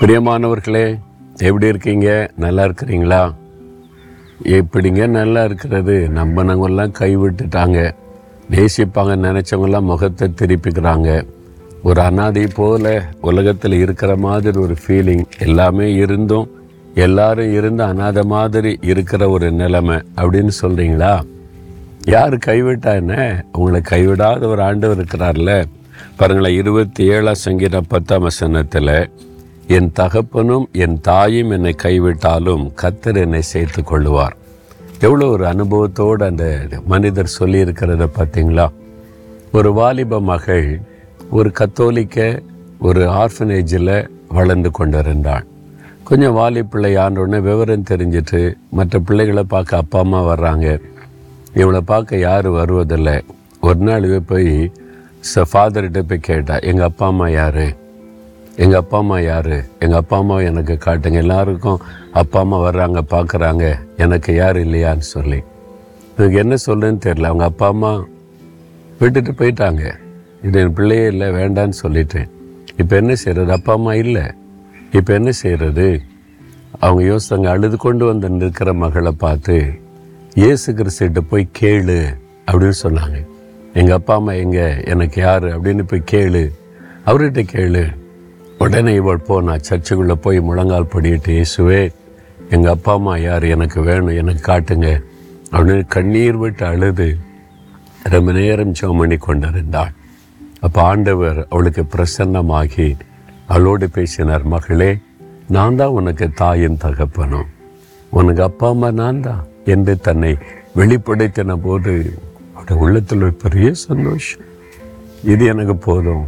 பிரியமானவர்களே எப்படி இருக்கீங்க? நல்லா இருக்கிறீங்களா? எப்படிங்க நல்லா இருக்கிறது? நம்பினவங்கெல்லாம் கைவிட்டுட்டாங்க. நேசிப்பாங்க நினச்சவங்கெல்லாம் முகத்தை திருப்பிக்கிறாங்க. ஒரு அனாதை போல் உலகத்தில் இருக்கிற மாதிரி ஒரு ஃபீலிங் எல்லாமே இருந்தும் எல்லாரும் இருந்து அனாதை மாதிரி இருக்கிற ஒரு நிலைமை அப்படின்னு சொல்கிறீங்களா யார் கைவிட்டா என்ன? உங்களை கைவிடாத ஒரு ஆண்டவர் இருக்கிறார்ல. பாருங்களேன் இருபத்தி ஏழாம் சங்கீத பத்தாம் வசனத்தில் என் தகப்பனும் என் தாயும் என்னை கைவிட்டாலும் கத்தர் என்னை சேர்த்து கொள்ளுவார் எவ்வளோ ஒரு அனுபவத்தோடு அந்த மனிதர் சொல்லியிருக்கிறத பார்த்தீங்களா? ஒரு வாலிப மகள் ஒரு கத்தோலிக்க ஒரு ஆர்ஃபனேஜில் வளர்ந்து கொண்டிருந்தாள். கொஞ்சம் வாலி பிள்ளை ஆண்டோடனே விவரம் தெரிஞ்சிட்டு மற்ற பிள்ளைகளை பார்க்க அப்பா அம்மா வர்றாங்க. இவளை பார்க்க யாரும் வருவதில்லை. ஒரு நாள் போய் ச ஃபாதர்கிட்ட போய் கேட்டா எங்கள் அப்பா அம்மா யார்? எங்கள் அப்பா அம்மா யார்? எங்கள் அப்பா அம்மா எனக்கு காட்டுங்க. எல்லாருக்கும் அப்பா அம்மா வர்றாங்க பார்க்குறாங்க எனக்கு யார் இல்லையான்னு சொல்லி. எனக்கு என்ன சொல்லுன்னு தெரியல. அவங்க அப்பா அம்மா விட்டுட்டு போயிட்டாங்க. இது என் பிள்ளையே இல்லை வேண்டான்னு சொல்லிட்டேன். இப்போ என்ன செய்கிறது அப்பா அம்மா இல்லை. இப்போ என்ன செய்கிறது அவங்க யோசித்தாங்க அழுது கொண்டு வந்து நிற்கிற மகளை பார்த்து இயேசு கிறிஸ்துகிட்ட போய் கேளு அப்படின்னு சொன்னாங்க. எங்கள் அப்பா அம்மா எங்கே? எனக்கு யார்? அப்படின்னு போய் கேளு. அவர்கிட்ட கேளு. உடனே இவள் போனா சர்ச்சுக்குள்ளே போய் முழங்கால் படிட்டு இயேசுவே எங்கள் அப்பா அம்மா யார்? எனக்கு வேணும் எனக்கு காட்டுங்க. அப்படின்னு கண்ணீர் விட்டு அழுது ரொம்ப நேரம் சோமணி கொண்டிருந்தாள். அப்போ ஆண்டவர் அவளுக்கு பிரசன்னமாகி அவளோடு பேசினார் மகளே நான் தான் உனக்கு தாயின் தகப்பனும் உனக்கு அப்பா அம்மா நான் தான்? என்று தன்னை வெளிப்படுத்தின போது அவருடைய உள்ளத்தில் ஒரு பெரிய சந்தோஷம். இது எனக்கு போதும்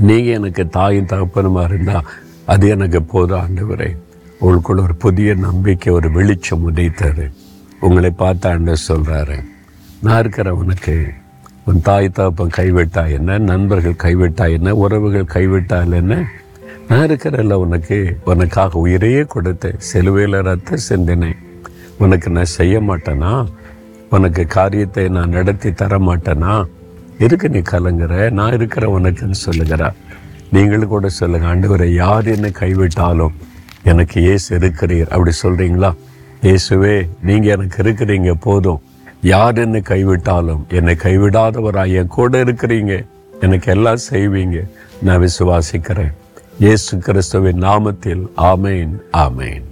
நீங்கள் எனக்கு தாயின் தகப்பனுமா இருந்தால் அது எனக்கு போதும் ஆண்டவரே. உங்களுக்குள்ள ஒரு புதிய நம்பிக்கை ஒரு வெளிச்சம் உதைத்தது. உங்களை பார்த்து ஆண்டவர் சொல்கிறாரு நான் இருக்கிற உனக்கு உன் தாய் தகப்பன் கைவிட்டா என்ன? நண்பர்கள் கைவிட்டா என்ன? உறவுகள் கைவிட்டால் என்ன? நான் இருக்கிறல்ல உனக்கு உனக்காக உயிரையே கொடுத்தேன் செலுவையில் ரத்த சிந்தினேன். உனக்கு நான் செய்ய மாட்டேனா? உனக்கு காரியத்தை நான் நடத்தி தர மாட்டேனா? இருக்கு நீ கலங்குற? நான் இருக்கிற உனக்குன்னு சொல்லுகிறார் நீங்களும் கூட சொல்லுங்க ஆண்டவரை யார் என்னை கைவிட்டாலும் எனக்கு ஏசு இருக்கிறீர். அப்படி சொல்றீங்களா? இயேசுவே நீங்கள் எனக்கு இருக்கிறீங்க போதும். யார் என்னை கைவிட்டாலும் என்னை கைவிடாதவராய் என் கூட இருக்கிறீங்க. எனக்கு எல்லாம் செய்வீங்க. நான் விசுவாசிக்கிறேன். இயேசு கிறிஸ்துவின் நாமத்தில் ஆமேன் ஆமேன்.